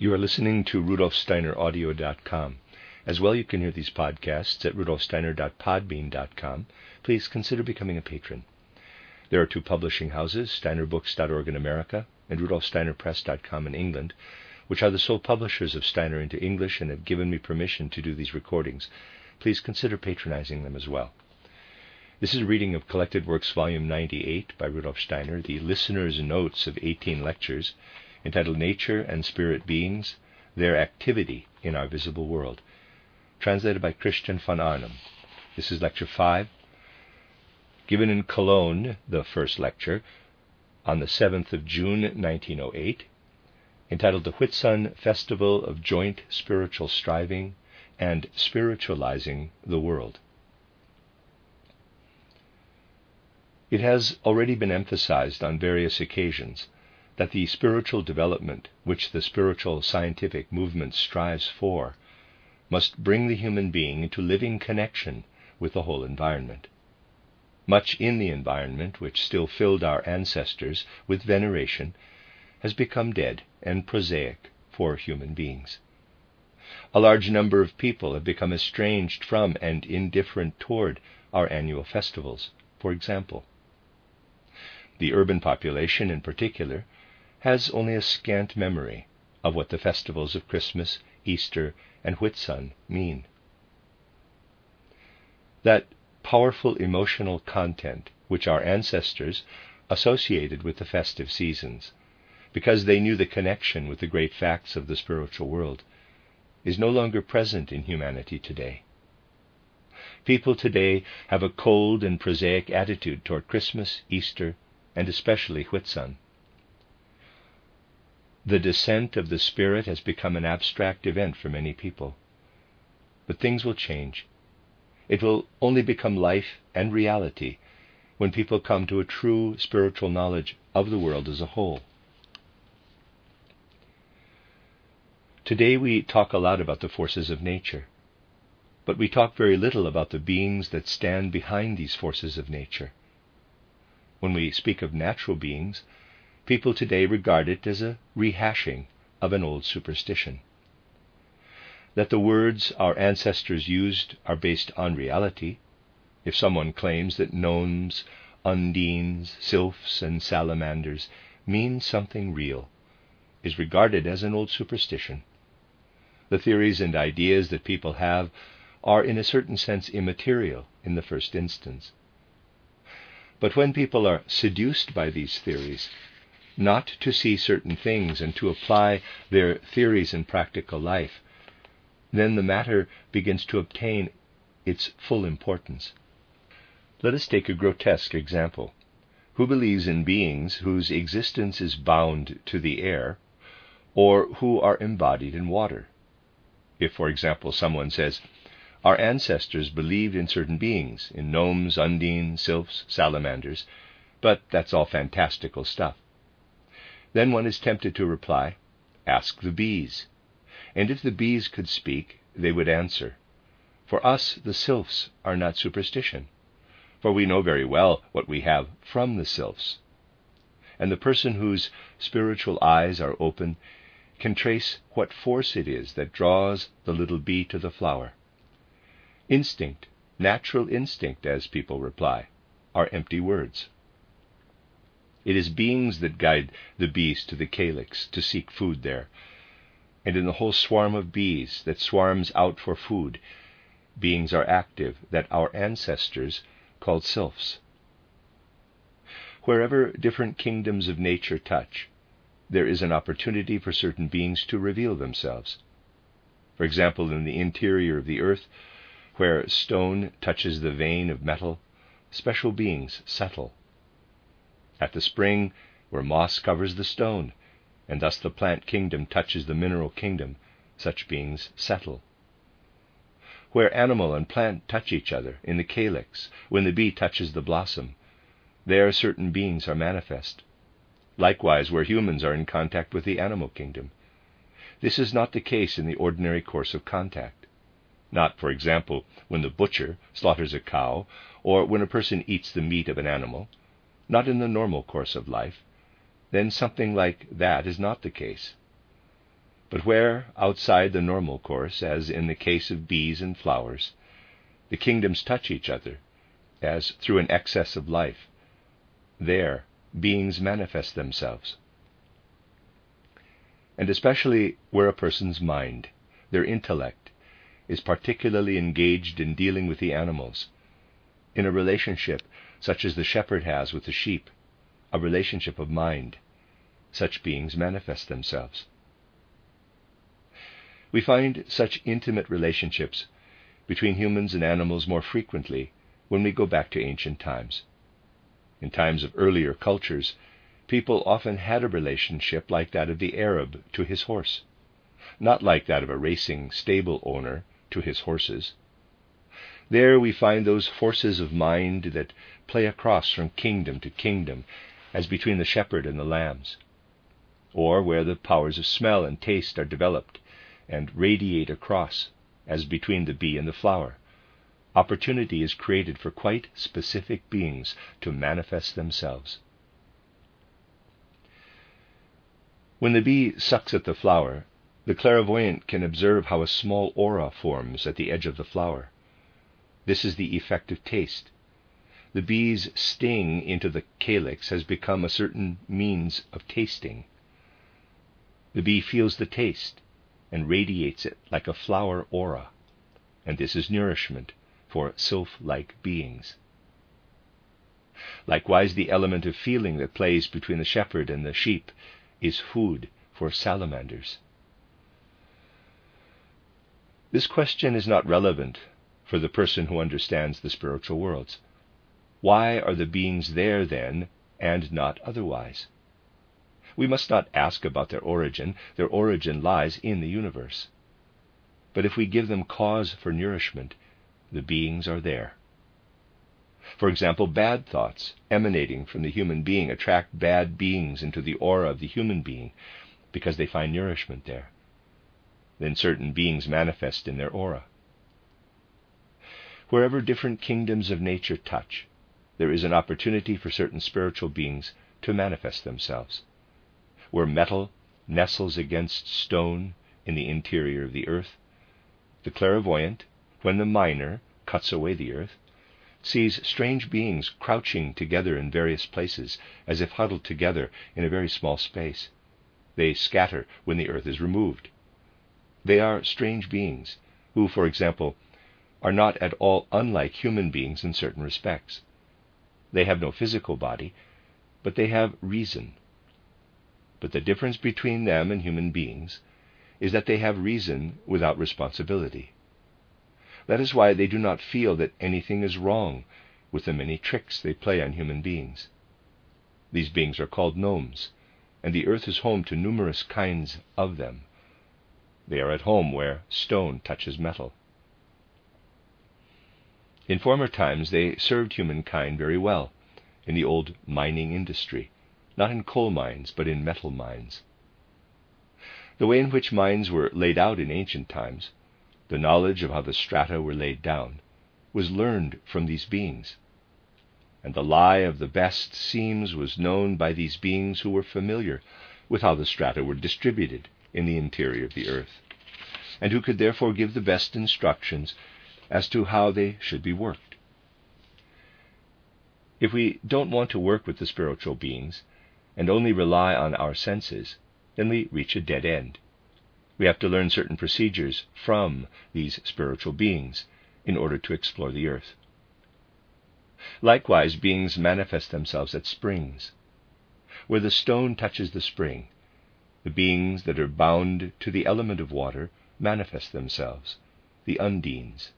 You are listening to rudolfsteineraudio.com. As well, you can hear these podcasts at rudolfsteiner.podbean.com. Please consider becoming a patron. There are two publishing houses, steinerbooks.org in America and rudolfsteinerpress.com in England, which are the sole publishers of Steiner into English and have given me permission to do these recordings. Please consider patronizing them as well. This is a reading of Collected Works, Volume 98 by Rudolf Steiner, the listener's notes of 18 lectures entitled Nature and Spirit Beings, Their Activity in Our Visible World, translated by Christian von Arnim. This is Lecture 5, given in Cologne, the first lecture, on the 7th of June 1908, entitled The Whitsun Festival of Joint Spiritual Striving and Spiritualizing the World. It has already been emphasized on various occasions that the spiritual development which the spiritual scientific movement strives for must bring the human being into living connection with the whole environment. Much in the environment which still filled our ancestors with veneration has become dead and prosaic for human beings. A large number of people have become estranged from and indifferent toward our annual festivals, for example. The urban population, in particular, has only a scant memory of what the festivals of Christmas, Easter, and Whitsun mean. That powerful emotional content which our ancestors associated with the festive seasons, because they knew the connection with the great facts of the spiritual world, is no longer present in humanity today. People today have a cold and prosaic attitude toward Christmas, Easter, and especially Whitsun. The descent of the Spirit has become an abstract event for many people. But things will change. It will only become life and reality when people come to a true spiritual knowledge of the world as a whole. Today we talk a lot about the forces of nature, but we talk very little about the beings that stand behind these forces of nature. When we speak of natural beings, people today regard it as a rehashing of an old superstition. That the words our ancestors used are based on reality, if someone claims that gnomes, undines, sylphs, and salamanders mean something real, is regarded as an old superstition. The theories and ideas that people have are, in a certain sense, immaterial in the first instance. But when people are seduced by these theories, not to see certain things and to apply their theories in practical life, then the matter begins to obtain its full importance. Let us take a grotesque example. Who believes in beings whose existence is bound to the air, or who are embodied in water? If, for example, someone says, Our ancestors believed in certain beings, in gnomes, undines, sylphs, salamanders, but that's all fantastical stuff. Then one is tempted to reply, Ask the bees. And if the bees could speak, they would answer. For us, the sylphs are not superstition, for we know very well what we have from the sylphs. And the person whose spiritual eyes are open can trace what force it is that draws the little bee to the flower. Instinct, natural instinct, as people reply, are empty words. It is beings that guide the bees to the calyx to seek food there. And in the whole swarm of bees that swarms out for food, beings are active that our ancestors called sylphs. Wherever different kingdoms of nature touch, there is an opportunity for certain beings to reveal themselves. For example, in the interior of the earth, where stone touches the vein of metal, special beings settle at the spring, where moss covers the stone, and thus the plant kingdom touches the mineral kingdom, such beings settle. Where animal and plant touch each other, in the calyx, when the bee touches the blossom, there certain beings are manifest. Likewise, where humans are in contact with the animal kingdom. This is not the case in the ordinary course of contact. Not, for example, when the butcher slaughters a cow, or when a person eats the meat of an animal, not in the normal course of life, then something like that is not the case. But where, outside the normal course, as in the case of bees and flowers, the kingdoms touch each other, as through an excess of life, there beings manifest themselves. And especially where a person's mind, their intellect, is particularly engaged in dealing with the animals, in a relationship such as the shepherd has with the sheep, a relationship of mind, such beings manifest themselves. We find such intimate relationships between humans and animals more frequently when we go back to ancient times. In times of earlier cultures, people often had a relationship like that of the Arab to his horse, not like that of a racing stable owner to his horses. There we find those forces of mind that play across from kingdom to kingdom, as between the shepherd and the lambs, or where the powers of smell and taste are developed and radiate across, as between the bee and the flower. Opportunity is created for quite specific beings to manifest themselves. When the bee sucks at the flower, the clairvoyant can observe how a small aura forms at the edge of the flower. This is the effect of taste. The bee's sting into the calyx has become a certain means of tasting. The bee feels the taste and radiates it like a flower aura, and this is nourishment for sylph like beings. Likewise, the element of feeling that plays between the shepherd and the sheep is food for salamanders. This question is not relevant for the person who understands the spiritual worlds. Why are the beings there then and not otherwise? We must not ask about their origin. Their origin lies in the universe. But if we give them cause for nourishment, the beings are there. For example, bad thoughts emanating from the human being attract bad beings into the aura of the human being because they find nourishment there. Then certain beings manifest in their aura. Wherever different kingdoms of nature touch, there is an opportunity for certain spiritual beings to manifest themselves. Where metal nestles against stone in the interior of the earth, the clairvoyant, when the miner cuts away the earth, sees strange beings crouching together in various places, as if huddled together in a very small space. They scatter when the earth is removed. They are strange beings, who, for example, are not at all unlike human beings in certain respects. They have no physical body, but they have reason. But the difference between them and human beings is that they have reason without responsibility. That is why they do not feel that anything is wrong with the many tricks they play on human beings. These beings are called gnomes, and the earth is home to numerous kinds of them. They are at home where stone touches metal. In former times, they served humankind very well in the old mining industry, not in coal mines, but in metal mines. The way in which mines were laid out in ancient times, the knowledge of how the strata were laid down, was learned from these beings. And the lie of the best seams was known by these beings who were familiar with how the strata were distributed in the interior of the earth, and who could therefore give the best instructions as to how they should be worked. If we don't want to work with the spiritual beings and only rely on our senses, then we reach a dead end. We have to learn certain procedures from these spiritual beings in order to explore the earth. Likewise, beings manifest themselves at springs. Where the stone touches the spring, the beings that are bound to the element of water manifest themselves, the undines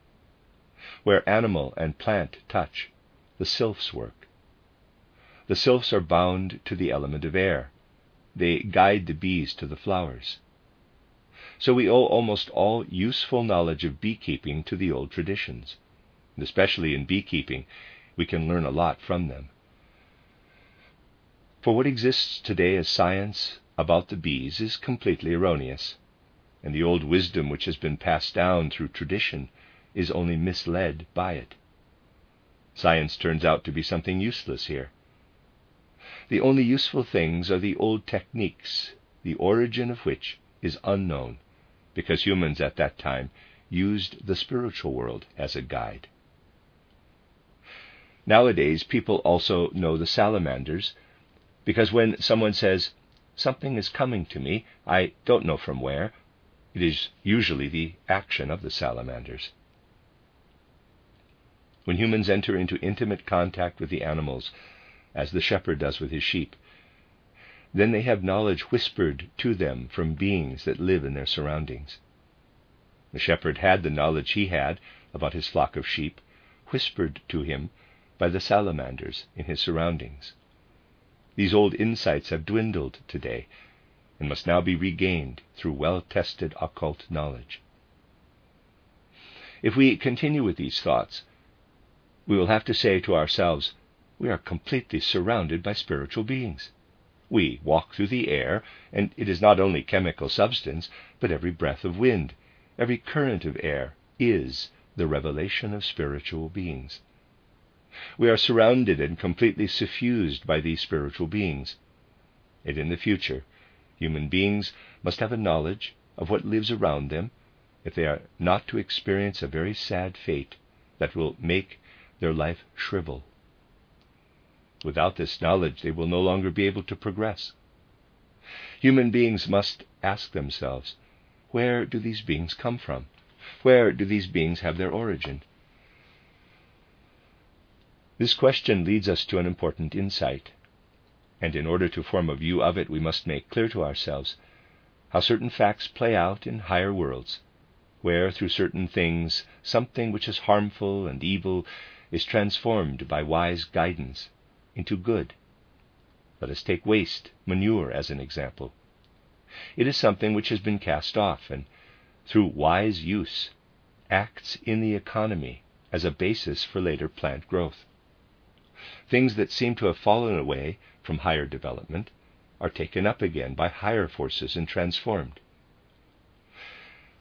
where animal and plant touch, the sylphs work. The sylphs are bound to the element of air. They guide the bees to the flowers. So we owe almost all useful knowledge of beekeeping to the old traditions. And especially in beekeeping, we can learn a lot from them. For what exists today as science about the bees is completely erroneous, and the old wisdom which has been passed down through tradition is only misled by it. Science turns out to be something useless here. The only useful things are the old techniques, the origin of which is unknown, because humans at that time used the spiritual world as a guide. Nowadays, people also know the salamanders because when someone says, Something is coming to me, I don't know from where, it is usually the action of the salamanders. When humans enter into intimate contact with the animals, as the shepherd does with his sheep, then they have knowledge whispered to them from beings that live in their surroundings. The shepherd had the knowledge he had about his flock of sheep whispered to him by the salamanders in his surroundings. These old insights have dwindled today and must now be regained through well tested occult knowledge. If we continue with these thoughts, we will have to say to ourselves, we are completely surrounded by spiritual beings. We walk through the air, and it is not only chemical substance, but every breath of wind, every current of air is the revelation of spiritual beings. We are surrounded and completely suffused by these spiritual beings. And in the future, human beings must have a knowledge of what lives around them if they are not to experience a very sad fate that will make their life shrivel. Without this knowledge, they will no longer be able to progress. Human beings must ask themselves where do these beings come from? Where do these beings have their origin? This question leads us to an important insight, and in order to form a view of it, we must make clear to ourselves how certain facts play out in higher worlds, where through certain things something which is harmful and evil is transformed by wise guidance into good. Let us take waste, manure, as an example. It is something which has been cast off, and through wise use acts in the economy as a basis for later plant growth. Things that seem to have fallen away from higher development are taken up again by higher forces and transformed.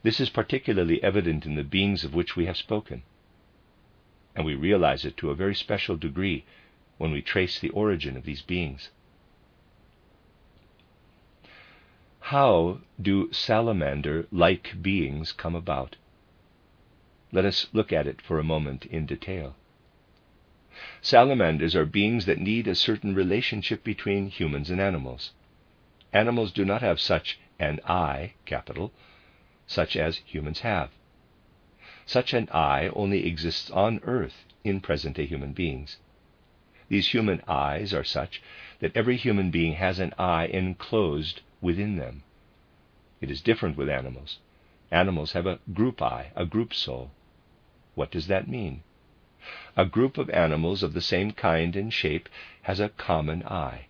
This is particularly evident in the beings of which we have spoken, and we realize it to a very special degree when we trace the origin of these beings. How do salamander like beings come about? Let us look at it for a moment in detail. Salamanders are beings that need a certain relationship between humans and animals. Animals do not have such an I, capital, such as humans have. Such an I only exists on earth in present day human beings. These human I's are such that every human being has an I enclosed within them. It is different with animals. Animals have a group I, a group soul. What does that mean? A group of animals of the same kind and shape has a common I.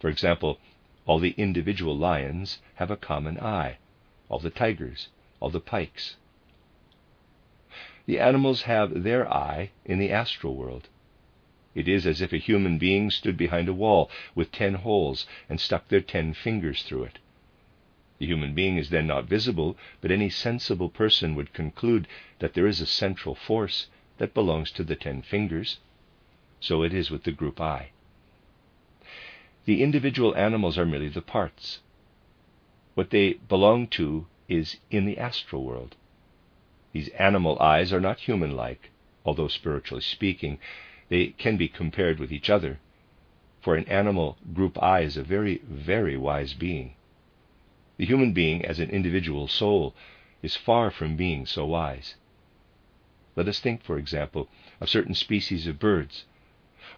For example, all the individual lions have a common I, all the tigers, all the pikes. The animals have their I in the astral world. It is as if a human being stood behind a wall with ten holes and stuck their ten fingers through it. The human being is then not visible, but any sensible person would conclude that there is a central force that belongs to the ten fingers. So it is with the group I. The individual animals are merely the parts. What they belong to is in the astral world. These animal I's are not human like, although spiritually speaking, they can be compared with each other. For an animal group I is a very, very wise being. The human being, as an individual soul, is far from being so wise. Let us think, for example, of certain species of birds.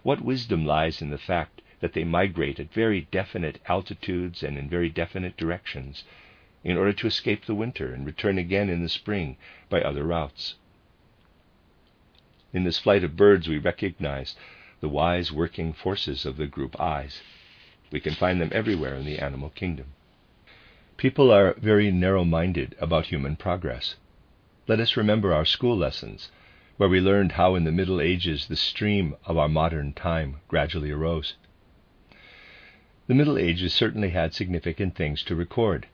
What wisdom lies in the fact that they migrate at very definite altitudes and in very definite directions in order to escape the winter and return again in the spring by other routes? In this flight of birds, we recognize the wise working forces of the group I's. We can find them everywhere in the animal kingdom. People are very narrow minded about human progress. Let us remember our school lessons, where we learned how in the Middle Ages the stream of our modern time gradually arose. The Middle Ages certainly had significant things to record,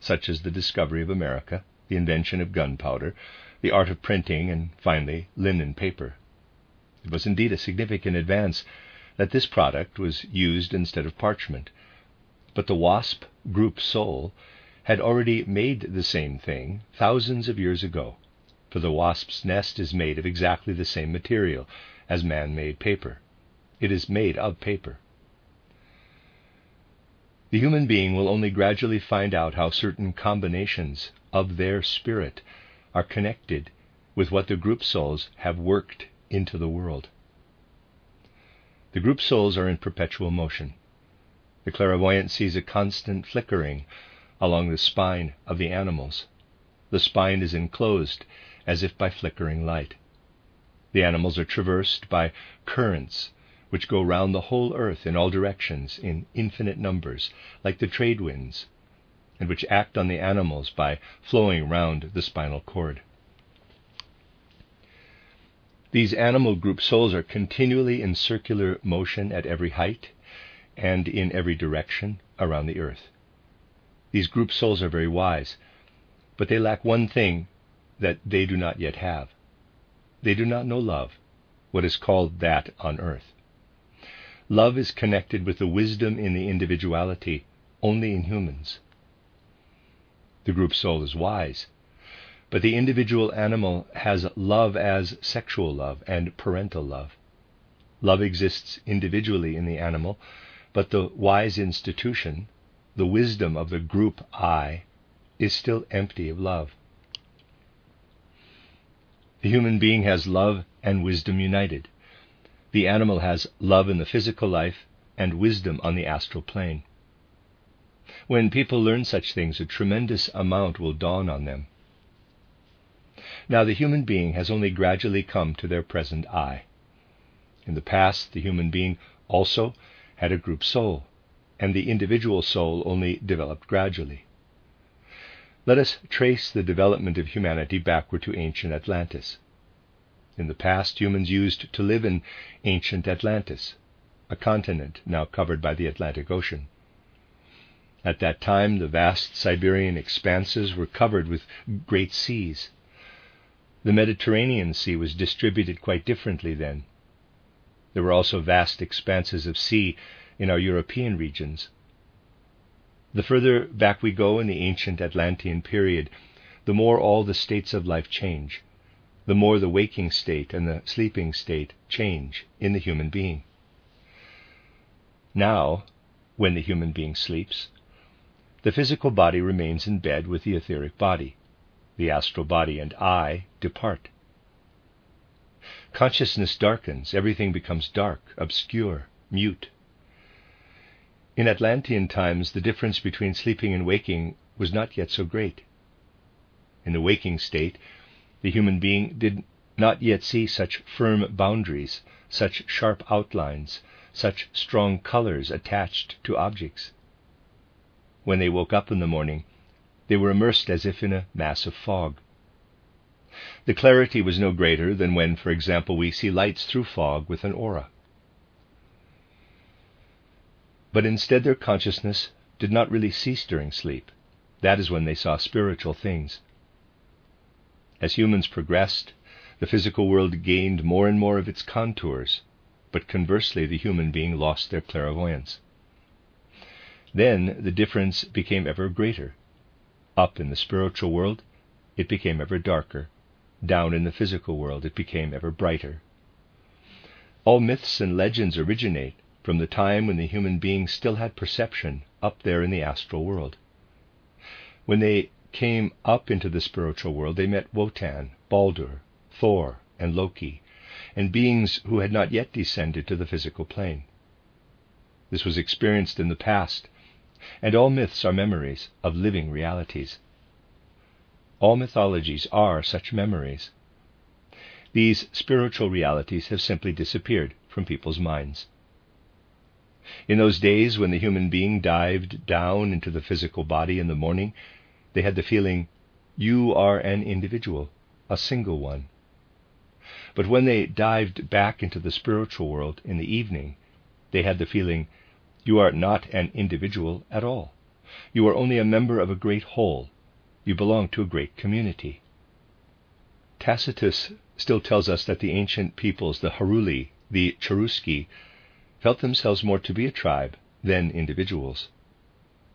such as the discovery of America, the invention of gunpowder, the art of printing, and finally linen paper. It was indeed a significant advance that this product was used instead of parchment, but the wasp group soul had already made the same thing thousands of years ago, for the wasp's nest is made of exactly the same material as man made paper. It is made of paper. The human being will only gradually find out how certain combinations of their spirit are connected with what the group souls have worked into the world. The group souls are in perpetual motion. The clairvoyant sees a constant flickering along the spine of the animals. The spine is enclosed as if by flickering light. The animals are traversed by currents which go round the whole earth in all directions in infinite numbers, like the trade winds, and which act on the animals by flowing round the spinal cord. These animal group souls are continually in circular motion at every height and in every direction around the earth. These group souls are very wise, but they lack one thing that they do not yet have. They do not know love, what is called that on earth. Love is connected with the wisdom in the individuality only in humans. The group soul is wise, but the individual animal has love as sexual love and parental love. Love exists individually in the animal, but the wise institution, the wisdom of the group I, is still empty of love. The human being has love and wisdom united. The animal has love in the physical life and wisdom on the astral plane. When people learn such things, a tremendous amount will dawn on them. Now, the human being has only gradually come to their present I. In the past, the human being also had a group soul, and the individual soul only developed gradually. Let us trace the development of humanity backward to ancient Atlantis. In the past, humans used to live in ancient Atlantis, a continent now covered by the Atlantic Ocean. At that time, the vast Siberian expanses were covered with great seas. The Mediterranean Sea was distributed quite differently then. There were also vast expanses of sea in our European regions. The further back we go in the ancient Atlantean period, the more all the states of life change the more the waking state and the sleeping state change in the human being. Now, when the human being sleeps, the physical body remains in bed with the etheric body. The astral body and I depart. Consciousness darkens, everything becomes dark, obscure, mute. In Atlantean times, the difference between sleeping and waking was not yet so great. In the waking state, the human being did not yet see such firm boundaries, such sharp outlines, such strong colors attached to objects. When they woke up in the morning, they were immersed as if in a mass of fog. The clarity was no greater than when, for example, we see lights through fog with an aura. But instead, their consciousness did not really cease during sleep. That is when they saw spiritual things. As humans progressed, the physical world gained more and more of its contours, but conversely, the human being lost their clairvoyance. Then the difference became ever greater. Up in the spiritual world, it became ever darker. Down in the physical world, it became ever brighter. All myths and legends originate from the time when the human being still had perception up there in the astral world. When they came up into the spiritual world, they met Wotan, Baldur, Thor, and Loki, and beings who had not yet descended to the physical plane. This was experienced in the past, and all myths are memories of living realities. All mythologies are such memories. These spiritual realities have simply disappeared from people's minds. In those days when the human being dived down into the physical body in the morning, they had the feeling, you are an individual, a single one. But when they dived back into the spiritual world in the evening, they had the feeling, you are not an individual at all. You are only a member of a great whole. You belong to a great community. Tacitus still tells us that the ancient peoples, the Heruli, the Cherusci, felt themselves more to be a tribe than individuals.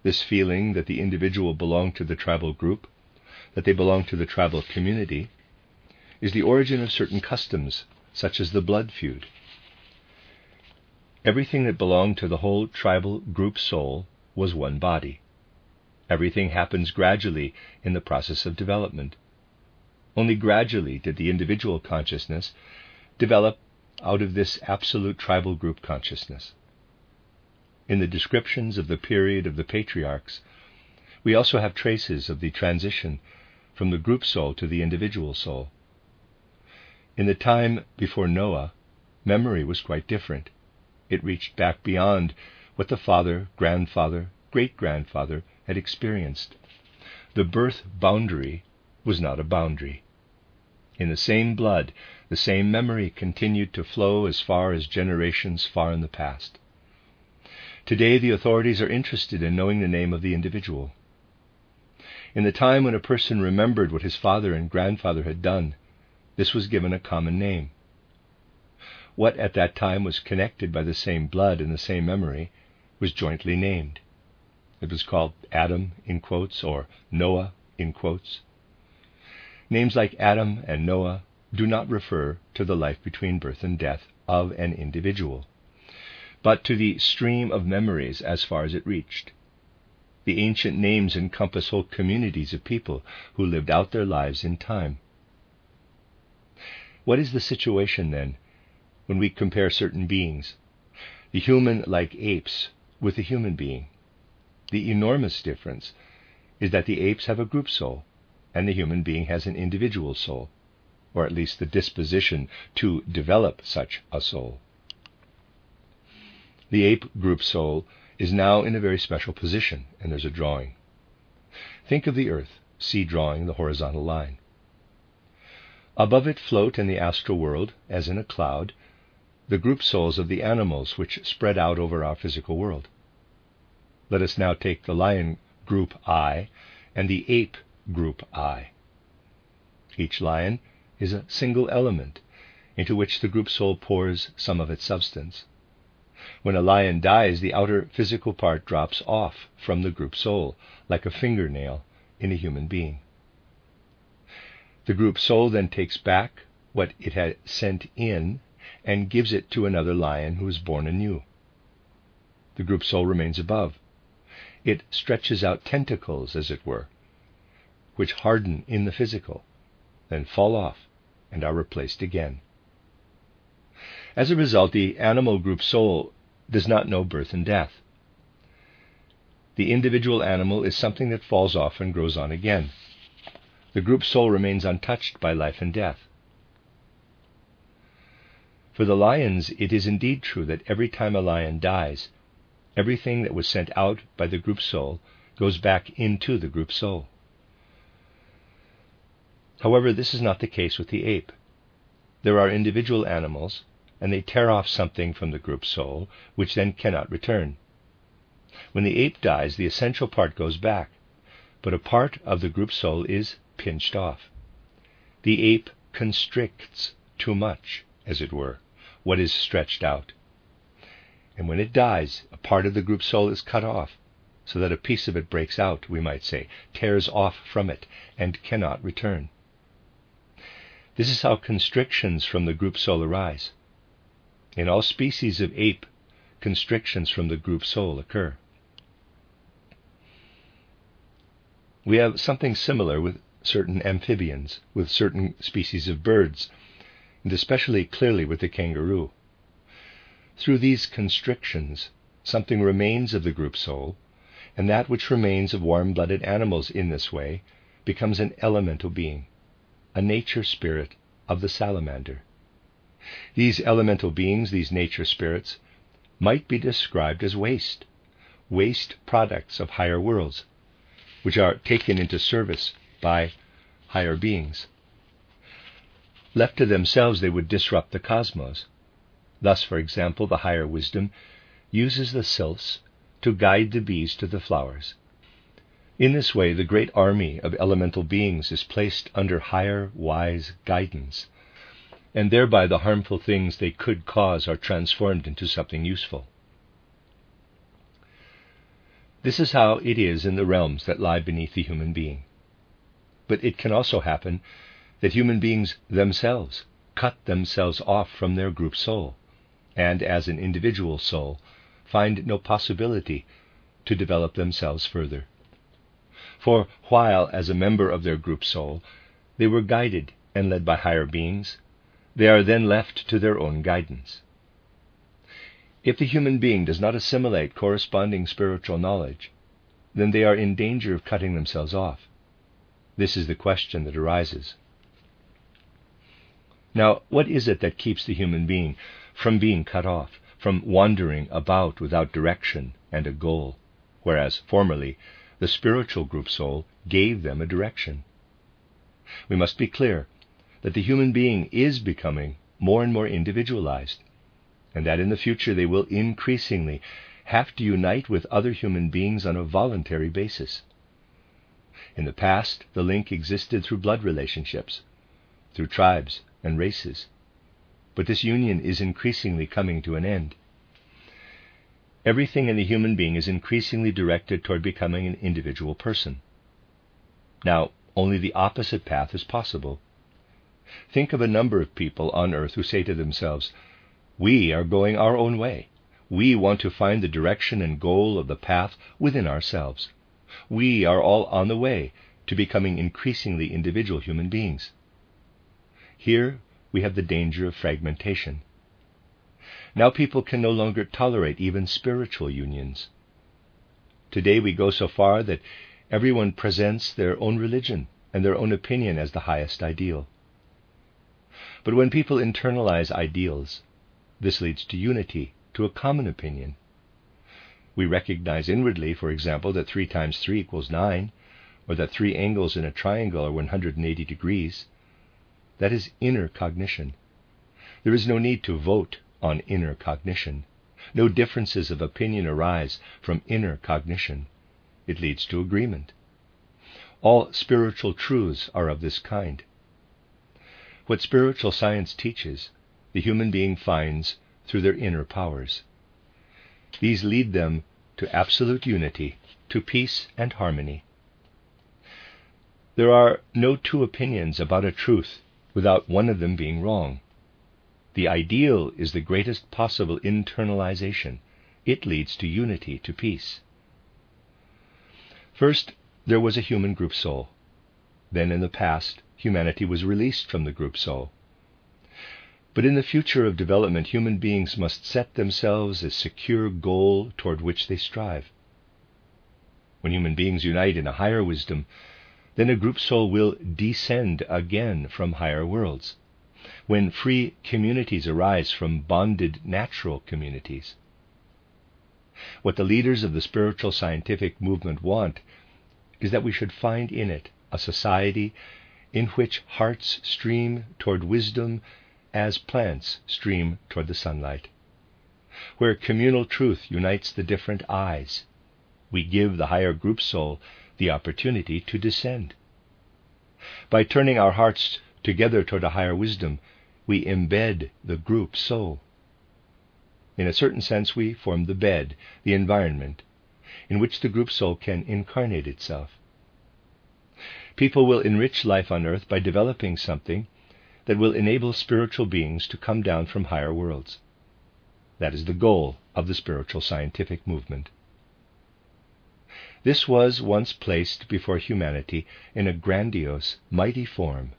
This feeling that the individual belonged to the tribal group, that they belonged to the tribal community, is the origin of certain customs, such as the blood feud. Everything that belonged to the whole tribal group soul was one body. Everything happens gradually in the process of development. Only gradually did the individual consciousness develop out of this absolute tribal group consciousness. In the descriptions of the period of the patriarchs, we also have traces of the transition from the group soul to the individual soul. In the time before Noah, memory was quite different. It reached back beyond what the father, grandfather, great grandfather had experienced. The birth boundary was not a boundary. In the same blood, the same memory continued to flow as far as generations far in the past. Today, the authorities are interested in knowing the name of the individual. In the time when a person remembered what his father and grandfather had done, this was given a common name. What at that time was connected by the same blood and the same memory was jointly named. It was called Adam in quotes or Noah in quotes. Names like Adam and Noah do not refer to the life between birth and death of an individual, but to the stream of memories as far as it reached. The ancient names encompass whole communities of people who lived out their lives in time. What is the situation then when we compare certain beings, the human like apes, with the human being? The enormous difference is that the apes have a group soul and the human being has an individual soul, or at least the disposition to develop such a soul. The ape group soul is now in a very special position, and there's a drawing. Think of the earth, see drawing the horizontal line. Above it float in the astral world, as in a cloud, the group souls of the animals which spread out over our physical world. Let us now take the lion group I and the ape group I. Each lion is a single element into which the group soul pours some of its substance. When a lion dies, the outer physical part drops off from the group soul, like a fingernail in a human being. The group soul then takes back what it had sent in and gives it to another lion who is born anew. The group soul remains above. It stretches out tentacles, as it were, which harden in the physical, then fall off and are replaced again. As a result, the animal group soul does not know birth and death. The individual animal is something that falls off and grows on again. The group soul remains untouched by life and death. For the lions, it is indeed true that every time a lion dies, everything that was sent out by the group soul goes back into the group soul. However, this is not the case with the ape. There are individual animals, and they tear off something from the group soul, which then cannot return. When the ape dies, the essential part goes back, but a part of the group soul is pinched off. The ape constricts too much, as it were, what is stretched out. And when it dies, a part of the group soul is cut off, so that a piece of it breaks out, we might say, tears off from it, and cannot return. This is how constrictions from the group soul arise. In all species of ape, constrictions from the group soul occur. We have something similar with certain amphibians, with certain species of birds, and especially clearly with the kangaroo. Through these constrictions, something remains of the group soul, and that which remains of warm blooded animals in this way becomes an elemental being a nature spirit of the salamander. These elemental beings, these nature spirits, might be described as waste, waste products of higher worlds, which are taken into service by higher beings. Left to themselves, they would disrupt the cosmos. Thus, for example, the higher wisdom uses the sylphs to guide the bees to the flowers. In this way, the great army of elemental beings is placed under higher, wise guidance, and thereby the harmful things they could cause are transformed into something useful. This is how it is in the realms that lie beneath the human being. But it can also happen that human beings themselves cut themselves off from their group soul, and as an individual soul, find no possibility to develop themselves further. For while, as a member of their group soul, they were guided and led by higher beings, they are then left to their own guidance. If the human being does not assimilate corresponding spiritual knowledge, then they are in danger of cutting themselves off. This is the question that arises. Now, what is it that keeps the human being from being cut off, from wandering about without direction and a goal, whereas formerly the spiritual group soul gave them a direction? We must be clear that the human being is becoming more and more individualized and that in the future they will increasingly have to unite with other human beings on a voluntary basis. In the past, the link existed through blood relationships, through tribes and races, but this union is increasingly coming to an end. Everything in the human being is increasingly directed toward becoming an individual person. Now, only the opposite path is possible. Think of a number of people on earth who say to themselves, we are going our own way. We want to find the direction and goal of the path within ourselves. We are all on the way to becoming increasingly individual human beings. Here we have the danger of fragmentation. Now people can no longer tolerate even spiritual unions. Today we go so far that everyone presents their own religion and their own opinion as the highest ideal. But when people internalize ideals, this leads to unity, to a common opinion. We recognize inwardly, for example, that 3 times 3 equals 9, or that three angles in a triangle are 180 degrees. That is inner cognition. There is no need to vote on inner cognition. No differences of opinion arise from inner cognition. It leads to agreement. All spiritual truths are of this kind. What spiritual science teaches the human being finds through their inner powers. These lead them to absolute unity, to peace and harmony. There are no two opinions about a truth without one of them being wrong. The ideal is the greatest possible internalization. It leads to unity, to peace. First, there was a human group soul. Then, in the past, humanity was released from the group soul. But in the future of development, human beings must set themselves a secure goal toward which they strive. When human beings unite in a higher wisdom, then a group soul will descend again from higher worlds. When free communities arise from bonded natural communities. What the leaders of the spiritual scientific movement want is that we should find in it a society in which hearts stream toward wisdom as plants stream toward the sunlight. Where communal truth unites the different I's, we give the higher group soul the opportunity to descend. By turning our hearts together toward a higher wisdom, we embed the group soul. In a certain sense, we form the bed, the environment, in which the group soul can incarnate itself. People will enrich life on earth by developing something that will enable spiritual beings to come down from higher worlds. That is the goal of the spiritual scientific movement. This was once placed before humanity in a grandiose, mighty form,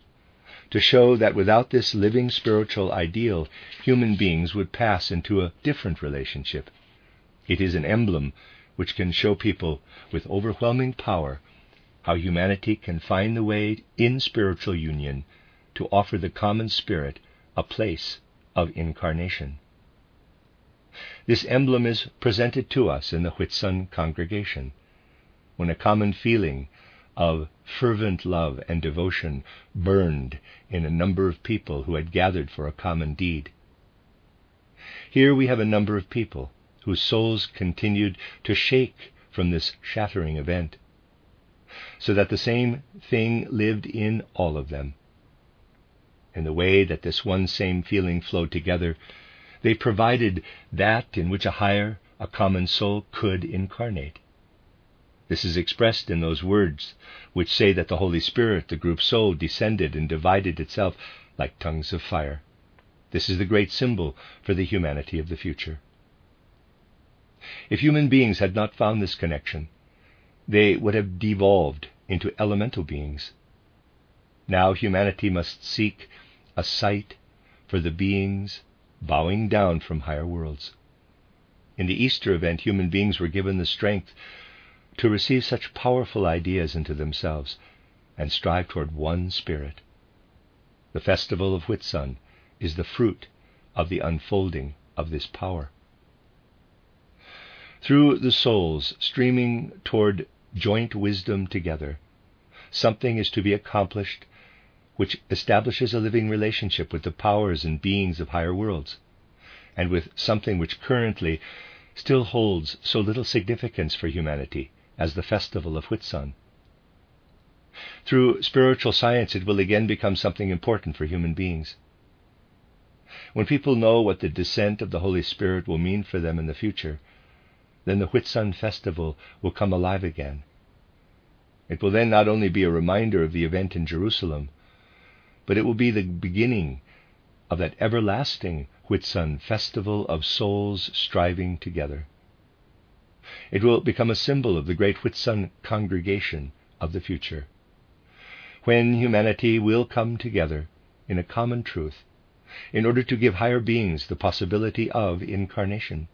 to show that without this living spiritual ideal, human beings would pass into a different relationship. It is an emblem which can show people with overwhelming power how humanity can find the way in spiritual union to offer the common spirit a place of incarnation. This emblem is presented to us in the Whitsun congregation, when a common feeling of fervent love and devotion burned in a number of people who had gathered for a common deed. Here we have a number of people whose souls continued to shake from this shattering event, so that the same thing lived in all of them in the way that this one same feeling flowed together, they provided that in which a higher, a common soul could incarnate. This is expressed in those words which say that the Holy Spirit, the group soul, descended and divided itself like tongues of fire. This is the great symbol for the humanity of the future. If human beings had not found this connection, they would have devolved into elemental beings. Now humanity must seek a site for the beings bowing down from higher worlds. In the Easter event, human beings were given the strength to receive such powerful ideas into themselves and strive toward one spirit. The festival of Whitsun is the fruit of the unfolding of this power. Through the souls streaming toward joint wisdom together, something is to be accomplished which establishes a living relationship with the powers and beings of higher worlds, and with something which currently still holds so little significance for humanity as the festival of Whitsun. Through spiritual science, it will again become something important for human beings. When people know what the descent of the Holy Spirit will mean for them in the future, then the Whitsun festival will come alive again. It will then not only be a reminder of the event in Jerusalem, but it will be the beginning of that everlasting Whitsun festival of souls striving together. It will become a symbol of the great Whitsun congregation of the future, when humanity will come together in a common truth in order to give higher beings the possibility of incarnation.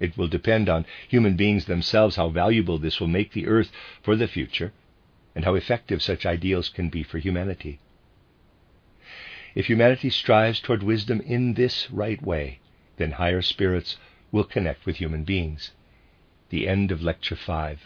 It will depend on human beings themselves how valuable this will make the earth for the future and how effective such ideals can be for humanity. If humanity strives toward wisdom in this right way, then higher spirits will connect with human beings. The end of Lecture 5.